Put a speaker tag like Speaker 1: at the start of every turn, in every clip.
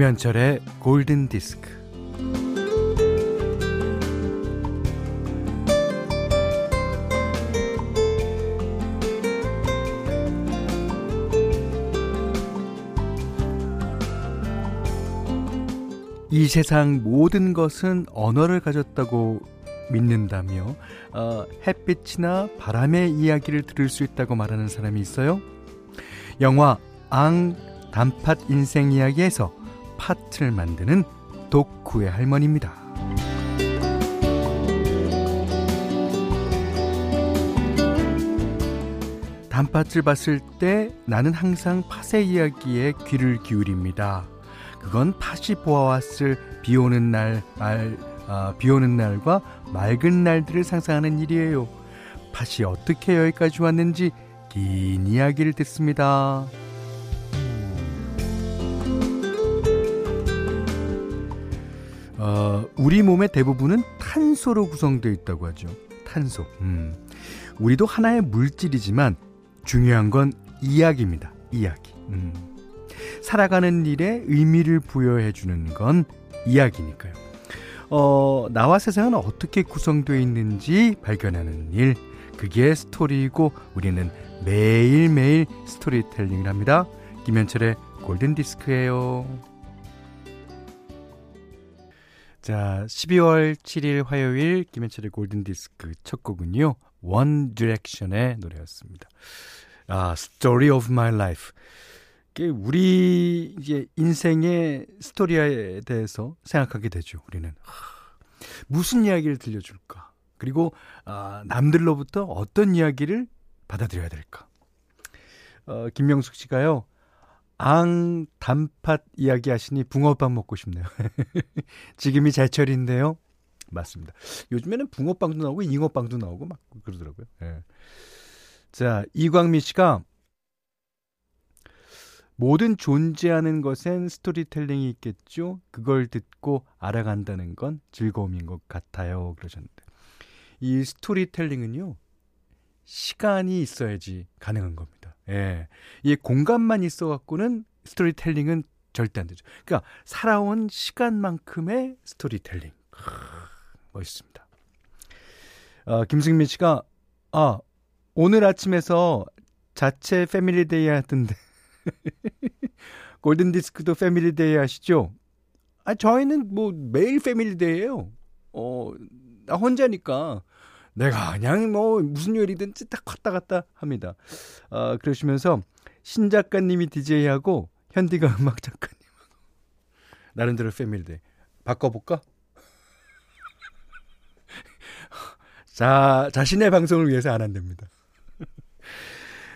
Speaker 1: 김현철의 골든 디스크. 이 세상 모든 것은 언어를 가졌다고 믿는다며 어, 햇빛이나 바람의 이야기를 들을 수 있다고 말하는 사람이 있어요. 영화 앙 단팥 인생 이야기에서 팥을 만드는 독구의 할머니입니다. 단팥을 봤을 때 나는 항상 팥의 이야기에 귀를 기울입니다. 그건 팥이 보아왔을 비 오는 날, 말, 아, 비 오는 날과 맑은 날들을 상상하는 일이에요. 팥이 어떻게 여기까지 왔는지 긴 이야기를 듣습니다. 어, 우리 몸의 대부분은 탄소로 구성되어 있다고 하죠. 탄소. 음. 우리도 하나의 물질이지만 중요한 건 이야기입니다. 이야기. 음. 살아가는 일에 의미를 부여해 주는 건 이야기니까요. 어, 나와 세상은 어떻게 구성되어 있는지 발견하는 일. 그게 스토리이고 우리는 매일매일 스토리텔링을 합니다. 김현철의 골든 디스크예요. 자, 12월 7일 화요일 김현철의 골든 디스크 첫 곡은요. 원 디렉션의 노래였습니다. 아, Story of My Life. 우리 이제 인생의 스토리에 대해서 생각하게 되죠. 우리는 무슨 이야기를 들려줄까? 그리고 아, 남들로부터 어떤 이야기를 받아들여야 될까? 어, 김명숙 씨가요. 앙 단팥 이야기 하시니 붕어빵 먹고 싶네요. 지금이 제철인데요. 맞습니다. 요즘에는 붕어빵도 나오고 잉어빵도 나오고 막 그러더라고요. 네. 자, 이광미 씨가 모든 존재하는 것엔 스토리텔링이 있겠죠. 그걸 듣고 알아간다는 건 즐거움인 것 같아요. 그러셨는데. 이 스토리텔링은요. 시간이 있어야지 가능한 겁니다. 예. 이 공간만 있어 갖고는 스토리텔링은 절대 안 되죠. 그러니까 살아온 시간만큼의 스토리텔링. 멋있습니다. 어, 김승민 씨가 아, 오늘 아침에서 자체 패밀리데이 하던데 골든디스크도 패밀리데이 하시죠? 아, 저희는 뭐 매일 패밀리데이예요. 어, 나 혼자니까 내가 그냥 뭐 무슨 요리든지 딱 왔다 갔다 합니다. 어, 그러시면서 신 작가님이 DJ하고 현디가 음악 작가님하고 나름대로 패밀리데이 바꿔볼까? 자, 자신의 방송을 위해서 안 한답니다.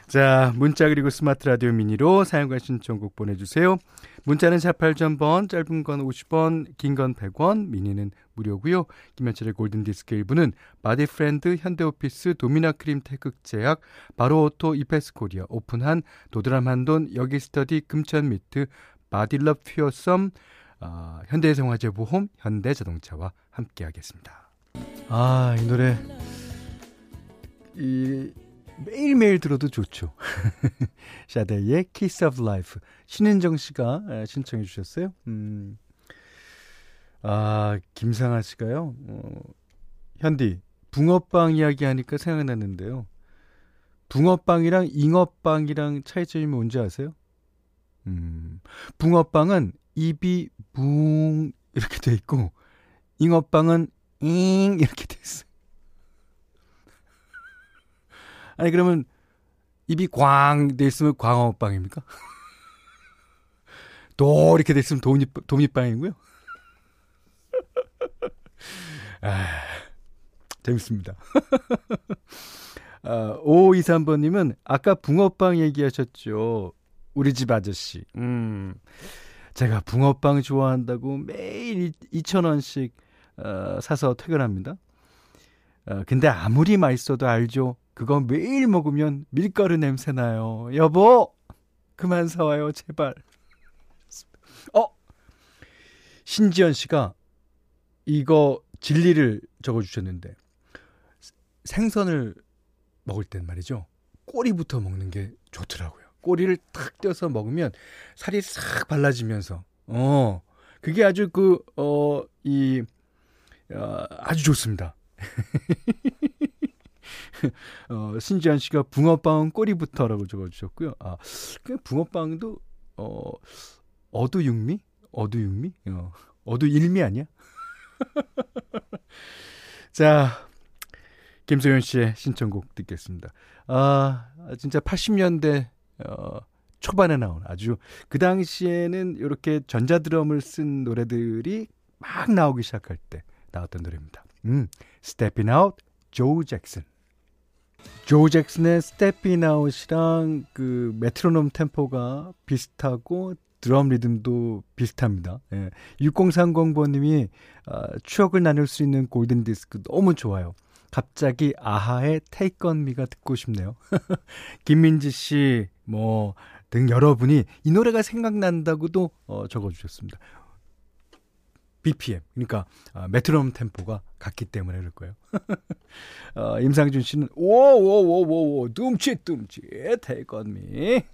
Speaker 1: 자, 문자 그리고 스마트 라디오 미니로 사용과 신청곡 보내주세요. 문자는 48,000번, 짧은 건 50원, 긴 건 100원, 미니는 무료고요. 김현철의 골든디스크 1부는 바디프렌드, 현대오피스, 도미나크림 태극제약, 바로오토, 이페스 코리아, 오픈한, 도드람 한돈, 여기스터디, 금천미트, 바디럽 퓨어썸, 어, 현대해상화재보험, 현대자동차와 함께하겠습니다. 아, 이 노래 이 매일매일 들어도 좋죠. 샤데이의 Kiss of Life. 신은정 씨가 신청해 주셨어요. 음. 아, 김상아 씨가요. 어, 현디, 붕어빵 이야기 하니까 생각났는데요. 붕어빵이랑 잉어빵이랑 차이점이 뭔지 아세요? 음, 붕어빵은 입이 붕 이렇게 돼 있고 잉어빵은 잉 이렇게 돼 있어요. 아니 그러면 입이 광 돼 있으면 광어빵입니까? 도 이렇게 돼 있으면 도미 도미빵이고요. 아, 재밌습니다. 아, 5523번님은 아까 붕어빵 얘기하셨죠. 우리 집 아저씨. 음. 제가 붕어빵 좋아한다고 매일 2,000원씩 어, 사서 퇴근합니다. 어, 근데 아무리 맛있어도 알죠. 그거 매일 먹으면 밀가루 냄새 나요. 여보, 그만 사와요, 제발. 어, 신지연 씨가 이거 진리를 적어주셨는데 생선을 먹을 땐 말이죠. 꼬리부터 먹는 게 좋더라고요. 꼬리를 탁 떼어서 먹으면 살이 싹 발라지면서 어, 그게 아주 그, 어, 이, 어, 아주 좋습니다. 어, 신지한 씨가 붕어빵 꼬리부터라고 적어주셨고요. 아, 그 붕어빵도, 어, 어두육미? 어두육미? 어, 어두일미 아니야? 자, 김소연 씨의 신청곡 듣겠습니다. 아, 진짜 80년대, 어, 초반에 나온 아주 그 당시에는 이렇게 전자드럼을 쓴 노래들이 막 나오기 시작할 때 나왔던 노래입니다. 음, Stepping Out, 조 잭슨. 조 잭슨의 Stepping Out이랑 그 메트로놈 템포가 비슷하고 드럼 리듬도 비슷합니다. 예. 6030번님이 어, 추억을 나눌 수 있는 골든 디스크 너무 좋아요. 갑자기 아하의 On Me가 듣고 싶네요. 김민지 씨, 뭐, 등 여러분이 이 노래가 생각난다고도 어, 적어주셨습니다. BPM, 그러니까 어, 메트로놈 템포가 같기 때문에 그럴 거예요. 어, 임상준 씨는 오오오오오 둠칫 둠칫 Me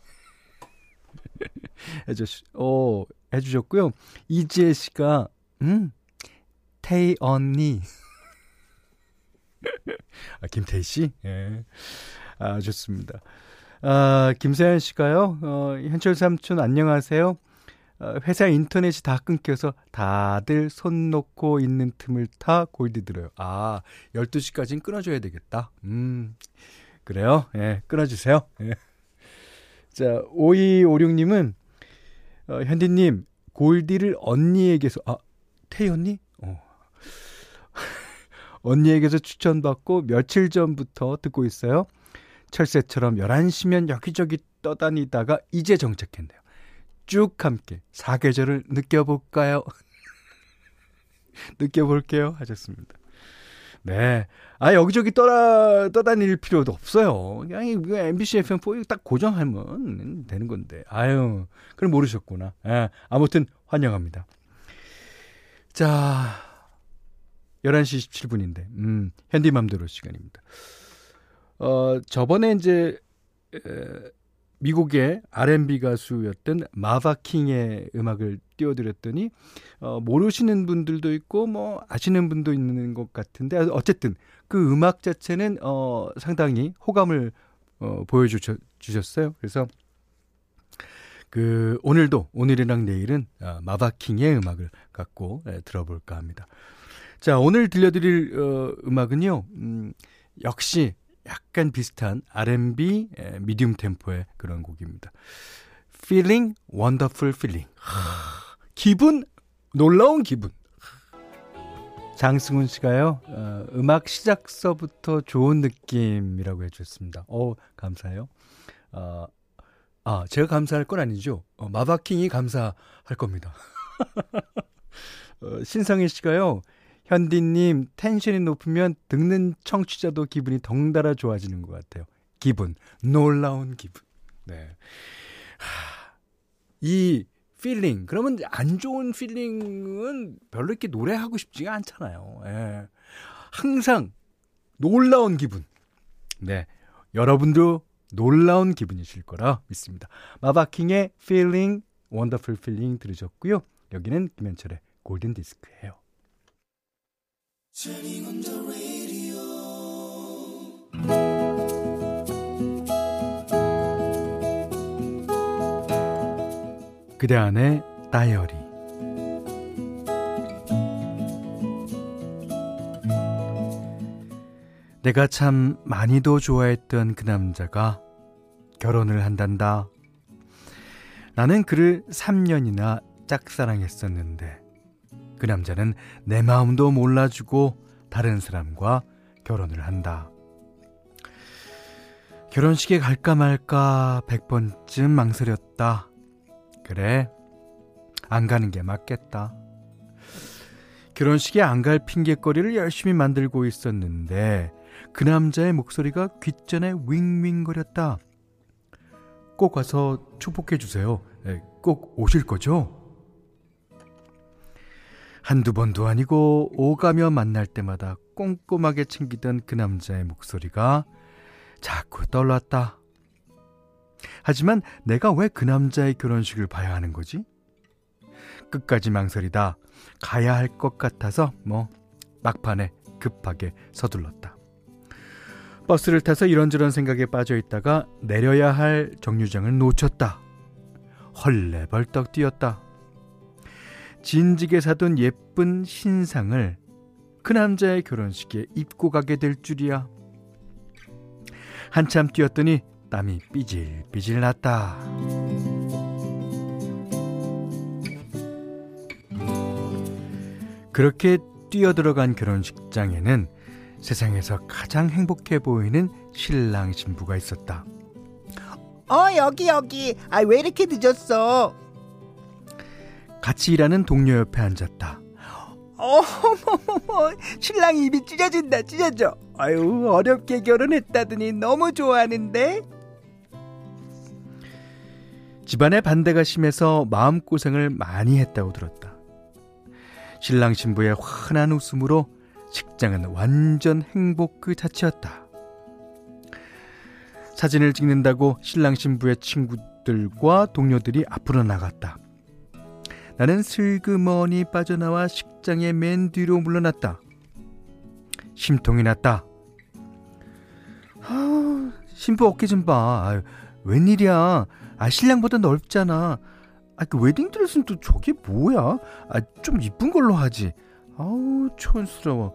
Speaker 1: 해주시, 오, 해주셨고요. 이지혜 씨가 음 태희 언니 아, 김태희 씨? 예. 아, 좋습니다. 아, 김세현 씨가요, 어, 현철 삼촌 안녕하세요. 어, 회사 인터넷이 다 끊겨서 다들 손 놓고 있는 틈을 타 골디 들어요. 아, 12시까지는 끊어줘야 되겠다. 음, 그래요? 예, 끊어주세요. 예. 자, 5256님은, 어, 현디님, 골디를 언니에게서, 아, 태희 언니? 어. 언니에게서 추천받고 며칠 전부터 듣고 있어요. 철새처럼 11시면 여기저기 떠다니다가 이제 정착했네요. 쭉 함께 사계절을 느껴볼까요? 느껴볼게요. 하셨습니다. 네. 아, 여기저기 떠다, 떠다닐 필요도 없어요. 그냥 MBC FM4 딱 고정하면 되는 건데. 아유, 그걸 모르셨구나. 예, 아무튼 환영합니다. 자, 11시 17분인데, 음, 현디맘대로 시간입니다. 어, 저번에 이제, 에, 미국의 R&B 가수였던 마바킹의 음악을 띄워드렸더니, 어, 모르시는 분들도 있고, 뭐, 아시는 분도 있는 것 같은데, 어쨌든, 그 음악 자체는, 어, 상당히 호감을, 어, 보여주셨어요. 그래서, 그, 오늘도, 오늘이랑 내일은, 어, 마바킹의 음악을 갖고 에, 들어볼까 합니다. 자, 오늘 들려드릴 어, 음악은요. 음, 역시 약간 비슷한 R&B 에, 미디움 템포의 그런 곡입니다. Feeling Wonderful Feeling. 하, 기분 놀라운 기분. 장승훈 씨가요. 어, 음악 시작서부터 좋은 느낌이라고 해주셨습니다. 어 감사해요. 어, 아 제가 감사할 건 아니죠. 어, 마바킹이 감사할 겁니다. 어, 신성희 씨가요. 현디님, 텐션이 높으면 듣는 청취자도 기분이 덩달아 좋아지는 것 같아요. 기분, 놀라운 기분. 네. 하, 이 feeling, 그러면 안 좋은 feeling은 별로 이렇게 노래하고 싶지가 않잖아요. 예. 항상 놀라운 기분. 네. 여러분도 놀라운 기분이실 거라 믿습니다. 마바킹의 Feeling, Wonderful Feeling 들으셨고요. 여기는 김현철의 골든 디스크예요. 그대 안의 다이어리 내가 참 많이도 좋아했던 그 남자가 결혼을 한단다. 나는 그를 3년이나 짝사랑했었는데 그 남자는 내 마음도 몰라주고 다른 사람과 결혼을 한다. 결혼식에 갈까 말까 100번쯤 망설였다. 그래, 안 가는 게 맞겠다. 결혼식에 안 갈 핑계거리를 열심히 만들고 있었는데 그 남자의 목소리가 귓전에 윙윙거렸다. 꼭 와서 축복해 주세요. 네, 꼭 오실 거죠? 한두 번도 아니고 오가며 만날 때마다 꼼꼼하게 챙기던 그 남자의 목소리가 자꾸 떠올랐다. 하지만 내가 왜 그 남자의 결혼식을 봐야 하는 거지? 끝까지 망설이다 가야 할 것 같아서 뭐 막판에 급하게 서둘렀다. 버스를 타서 이런저런 생각에 빠져 있다가 내려야 할 정류장을 놓쳤다. 헐레벌떡 뛰었다. 진지게 사둔 예쁜 신상을 그 남자의 결혼식에 입고 가게 될 줄이야. 한참 뛰었더니 땀이 삐질삐질 났다. 그렇게 뛰어들어간 결혼식장에는 세상에서 가장 행복해 보이는 신랑 신부가 있었다.
Speaker 2: 어, 여기, 여기. 아, 왜 이렇게 늦었어?
Speaker 1: 같이 일하는 동료 옆에 앉았다.
Speaker 2: 어머머머, 신랑이 입이 찢어진다, 찢어져. 아유, 어렵게 결혼했다더니 너무 좋아하는데?
Speaker 1: 집안의 반대가 심해서 마음고생을 많이 했다고 들었다. 신랑 신부의 환한 웃음으로 식장은 완전 행복 그 자체였다. 사진을 찍는다고 신랑 신부의 친구들과 동료들이 앞으로 나갔다. 나는 슬그머니 빠져나와 식장의 맨 뒤로 물러났다. 심통이 났다. 아, 신부 어깨 좀 봐. 아유, 웬일이야. 아, 신랑보다 넓잖아. 아, 그 웨딩드레스는 또 저게 뭐야? 아, 좀 이쁜 걸로 하지. 아우, 촌스러워.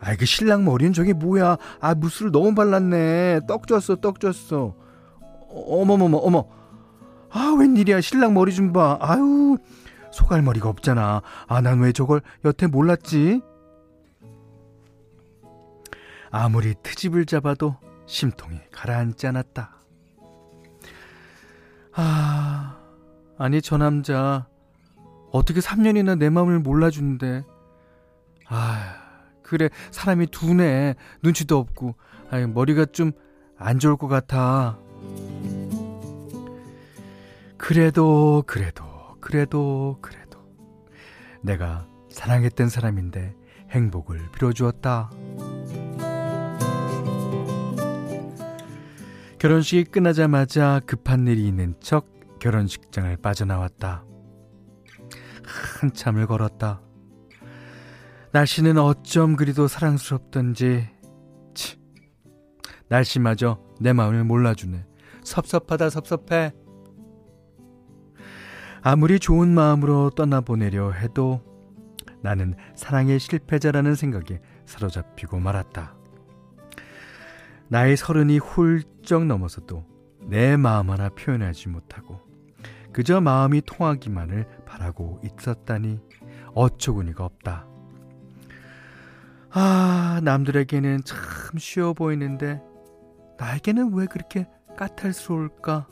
Speaker 1: 아, 그 신랑 머리는 저게 뭐야? 아, 무술을 너무 발랐네. 떡 줬어, 떡 줬어. 어머머머, 어머. 아, 웬일이야. 신랑 머리 좀 봐. 아유, 소갈머리가 없잖아. 아, 난 왜 저걸 여태 몰랐지? 아무리 트집을 잡아도 심통이 가라앉지 않았다. 아, 아니, 저 남자, 어떻게 3년이나 내 마음을 몰라주는데. 아, 그래, 사람이 두네. 눈치도 없고. 아 머리가 좀 안 좋을 것 같아. 그래도, 그래도, 그래도, 그래도. 내가 사랑했던 사람인데 행복을 빌어주었다. 결혼식이 끝나자마자 급한 일이 있는 척 결혼식장을 빠져나왔다. 한참을 걸었다. 날씨는 어쩜 그리도 사랑스럽던지, 치, 날씨마저 내 마음을 몰라주네. 섭섭하다, 섭섭해. 아무리 좋은 마음으로 떠나보내려 해도 나는 사랑의 실패자라는 생각에 사로잡히고 말았다. 나의 서른이 훌쩍 넘어서도 내 마음 하나 표현하지 못하고 그저 마음이 통하기만을 바라고 있었다니 어처구니가 없다. 아, 남들에게는 참 쉬워 보이는데 나에게는 왜 그렇게 까탈스러울까?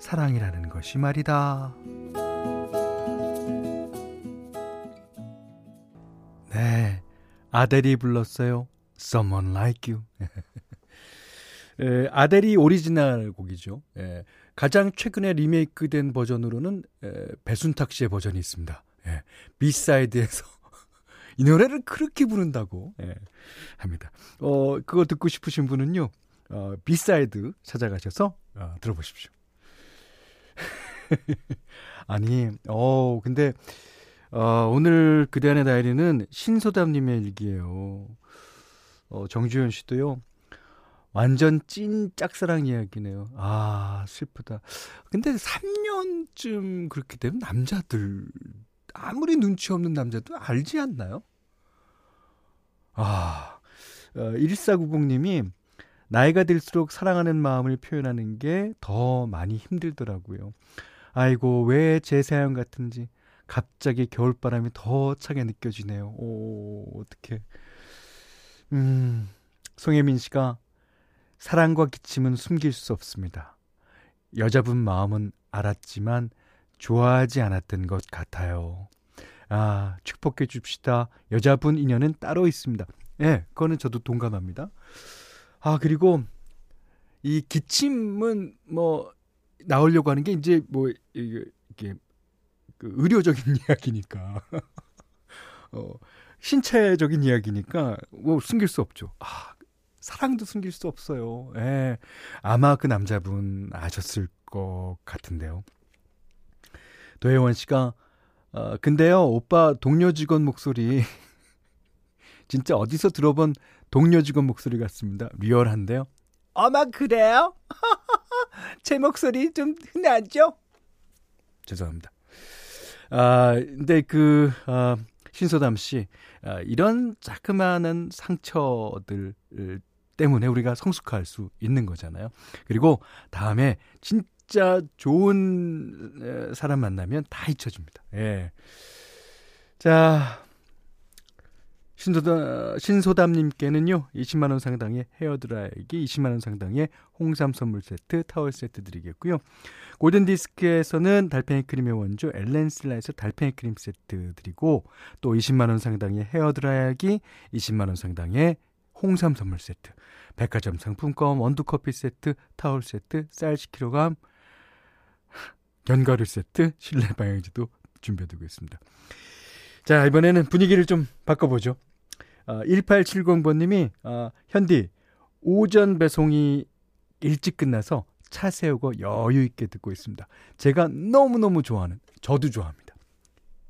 Speaker 1: 사랑이라는 것이 말이다. 네, 아델이 불렀어요. Someone Like You. 에, 아델이 오리지널 곡이죠. 에, 가장 최근에 리메이크된 버전으로는 에, 배순탁 씨의 버전이 있습니다. 예, 비사이드에서 이 노래를 그렇게 부른다고 예, 합니다. 어, 그거 듣고 싶으신 분은요, 어, 비사이드 찾아가셔서 어, 들어보십시오. 아니, 어, 근데 어, 오늘 그대 안의 다이리는 신소담님의 일기예요. 어, 정주현 씨도요. 완전 찐 짝사랑 이야기네요. 아, 슬프다. 근데 3년쯤 그렇게 되면 남자들, 아무리 눈치 없는 남자도 알지 않나요? 아, 어, 1490님이 나이가 들수록 사랑하는 마음을 표현하는 게 더 많이 힘들더라고요. 아이고, 왜 제 사연 같은지 갑자기 겨울바람이 더 차게 느껴지네요. 오, 어떡해. 음, 송혜민 씨가 사랑과 기침은 숨길 수 없습니다. 여자분 마음은 알았지만 좋아하지 않았던 것 같아요. 아, 축복해 줍시다. 여자분 인연은 따로 있습니다. 예, 네, 그거는 저도 동감합니다. 아, 그리고 이 기침은 뭐 나오려고 하는 게 이제 뭐 이게, 이게 그 의료적인 이야기니까. 어, 신체적인 이야기니까 뭐 숨길 수 없죠. 아, 사랑도 숨길 수 없어요. 예. 아마 그 남자분 아셨을 것 같은데요. 도혜원 씨가 어, 근데요, 오빠 동료 직원 목소리. 진짜 어디서 들어본 동료 직원 목소리 같습니다. 리얼한데요.
Speaker 2: 어마, 그래요? 제 목소리 좀 흔하죠?
Speaker 1: 죄송합니다. 아, 근데 그, 아, 신소담 씨, 아, 이런 자그마한 상처들 때문에 우리가 성숙할 수 있는 거잖아요. 그리고 다음에 진짜 좋은 사람 만나면 다 잊혀집니다. 예. 자, 신소담, 신소담님께는요, 20만원 상당의 헤어드라이기, 20만원 상당의 홍삼 선물 세트, 타월 세트 드리겠고요. 골든디스크에서는 달팽이 크림의 원조 엘렌슬라에서 달팽이 크림 세트 드리고, 또 20만원 상당의 헤어드라이기, 20만원 상당의 홍삼 선물 세트, 백화점 상품권, 원두커피 세트, 타월 세트, 쌀 10kg, 견과류 세트, 실내 방향제도 준비해두고 있습니다. 자, 이번에는 분위기를 좀 바꿔보죠. 어, 1870번님이, 어, 현디, 오전 배송이 일찍 끝나서 차 세우고 여유 있게 듣고 있습니다. 제가 너무너무 좋아하는, 저도 좋아합니다.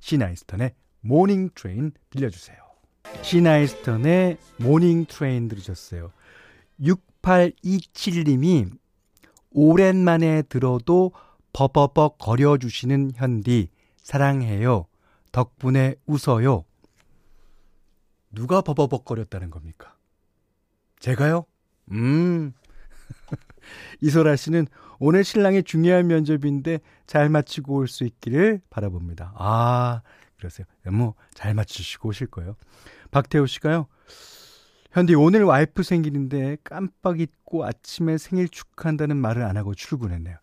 Speaker 1: 시나 이스턴의 Morning Train 들려주세요. 시나 이스턴의 Morning Train 들으셨어요. 6827님이 오랜만에 들어도 버버벅 거려주시는 현디, 사랑해요. 덕분에 웃어요. 누가 버버벅거렸다는 겁니까? 제가요? 음. 이소라 씨는 오늘 신랑의 중요한 면접인데 잘 마치고 올 수 있기를 바라봅니다. 아, 그러세요. 뭐, 잘 마치시고 오실 거예요. 박태호 씨가요. 현디 오늘 와이프 생일인데 깜빡 잊고 아침에 생일 축하한다는 말을 안 하고 출근했네요.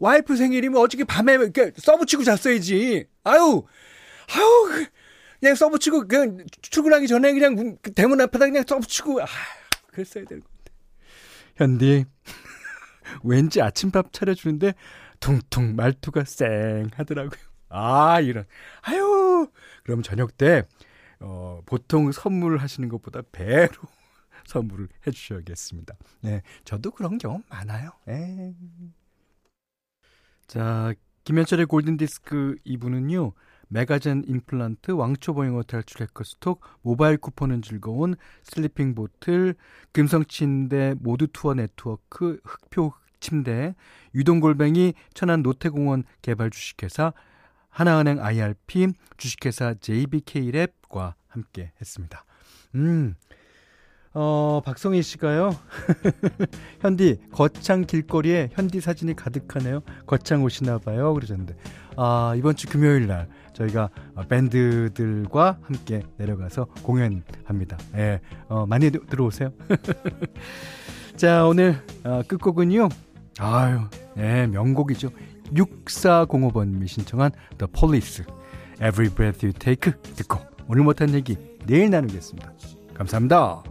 Speaker 1: 와이프 생일이면 어저께 밤에 이렇게 써붙이고 잤어야지. 아유, 아유, 그냥 써붙이고 그냥 출근하기 전에 그냥 그 대문 앞에다 그냥 써붙이고 아, 그랬어야 될 건데. 현디 왠지 아침밥 차려주는데 퉁퉁 말투가 쌩 하더라고요. 아 이런 아유 그럼 저녁 때 어, 보통 선물을 하시는 것보다 배로 선물을 해주셔야겠습니다. 네, 저도 그런 경험 많아요. 에이. 네. 자, 김현철의 골든디스크 2부는요. 메가젠 임플란트, 왕초보행 호텔 트래커 스톡, 모바일 쿠폰은 즐거운 슬리핑 보틀, 금성침대 모두 투어 네트워크, 흑표 침대, 유동골뱅이, 천안 노태공원 개발 주식회사, 하나은행 IRP, 주식회사 JBK랩과 함께 했습니다. 음, 어, 박성희 씨가요. 현디, 거창 길거리에 현디 사진이 가득하네요. 거창 오시나 봐요. 그러셨는데. 아, 이번 주 금요일 날 저희가 밴드들과 함께 내려가서 공연합니다. 예, 어, 많이 들어오세요. 자, 오늘 어, 끝곡은요. 아유, 예, 명곡이죠. 6405번님이 신청한 The Police, Every Breath You Take 듣고 오늘 못한 얘기 내일 나누겠습니다. 감사합니다.